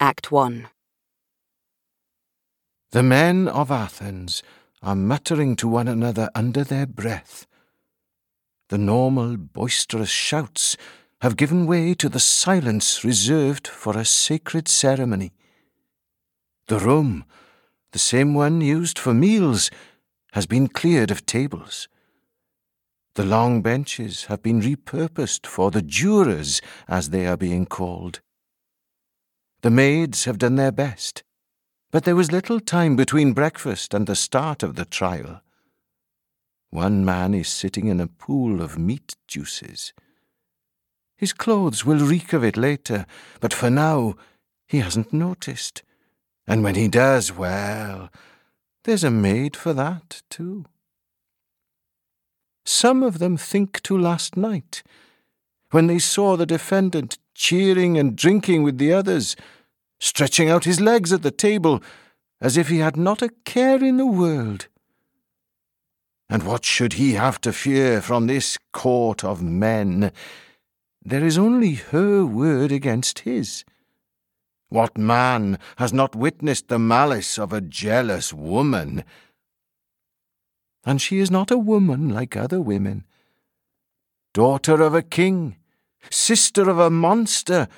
Act 1 The men of Athens are muttering to one another under their breath. The normal, boisterous shouts have given way to the silence reserved for a sacred ceremony. The room, the same one used for meals, has been cleared of tables. The long benches have been repurposed for the jurors, as they are being called. The maids have done their best, but there was little time between breakfast and the start of the trial. One man is sitting in a pool of meat juices. His clothes will reek of it later, but for now he hasn't noticed. And when he does, well, there's a maid for that, too. Some of them think to last night, when they saw the defendant cheering and drinking with the others, stretching out his legs at the table as if he had not a care in the world. And what should he have to fear from this court of men? There is only her word against his. What man has not witnessed the malice of a jealous woman? And she is not a woman like other women. Daughter of a king, sister of a monster,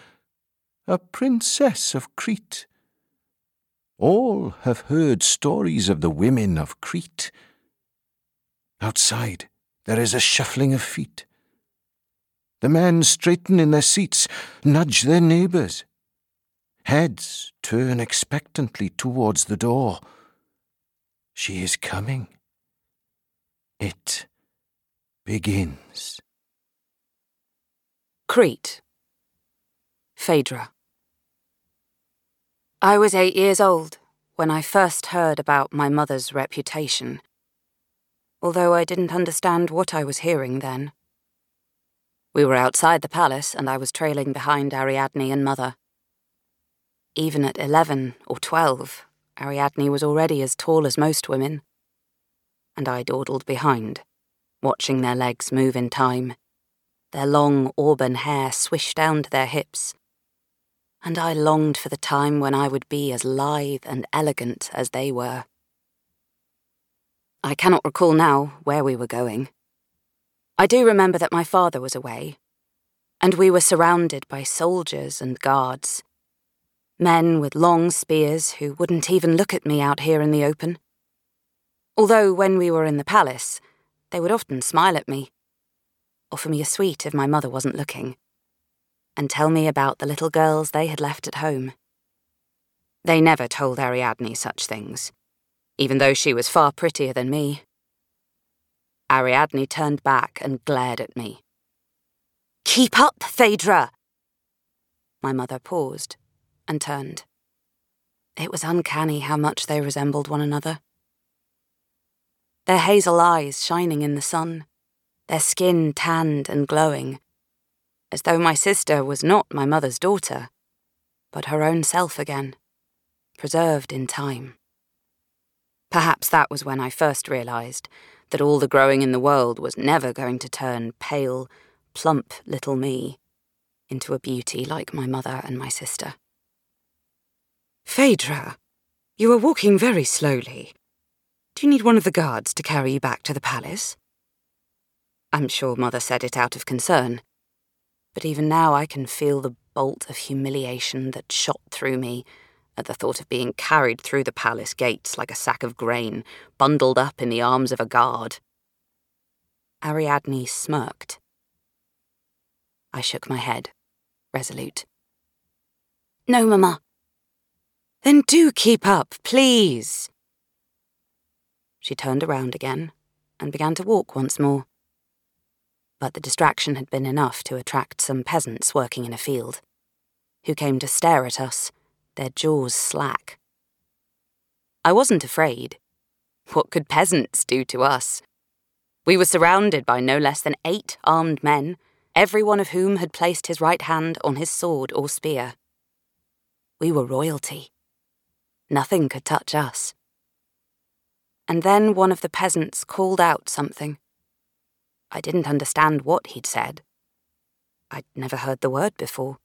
a princess of Crete. All have heard stories of the women of Crete. Outside, there is a shuffling of feet. The men straighten in their seats, nudge their neighbours. Heads turn expectantly towards the door. She is coming. It begins. Crete. Phaedra. I was eight years old when I first heard about my mother's reputation, although I didn't understand what I was hearing then. We were outside the palace, and I was trailing behind Ariadne and Mother. Even at eleven or twelve, Ariadne was already as tall as most women and I dawdled behind, watching their legs move in time, their long auburn hair swish down to their hips. And I longed for the time when I would be as lithe and elegant as they were. I cannot recall now where we were going. I do remember that my father was away, and we were surrounded by soldiers and guards. Men with long spears who wouldn't even look at me out here in the open. Although when we were in the palace, they would often smile at me, offer me a sweet if my mother wasn't looking, and tell me about the little girls they had left at home. They never told Ariadne such things, even though she was far prettier than me. Ariadne turned back and glared at me. Keep up, Phaedra! My mother paused and turned. It was uncanny how much they resembled one another their hazel eyes shining in the sun, their skin tanned and glowing, as though my sister was not my mother's daughter, but her own self again, preserved in time. Perhaps that was when I first realised that all the growing in the world was never going to turn pale, plump little me into a beauty like my mother and my sister. Phaedra, you are walking very slowly. Do you need one of the guards to carry you back to the palace? I'm sure Mother said it out of concern, but even now I can feel the bolt of humiliation that shot through me at the thought of being carried through the palace gates like a sack of grain, bundled up in the arms of a guard. Ariadne smirked. I shook my head, resolute. No, Mamma. Then do keep up, please. She turned around again and began to walk once more. But the distraction had been enough to attract some peasants working in a field, who came to stare at us, their jaws slack. I wasn't afraid. What could peasants do to us? We were surrounded by no less than eight armed men, every one of whom had placed his right hand on his sword or spear. We were royalty. Nothing could touch us and then one of the peasants called out something. I didn't understand what he'd said. I'd never heard the word before.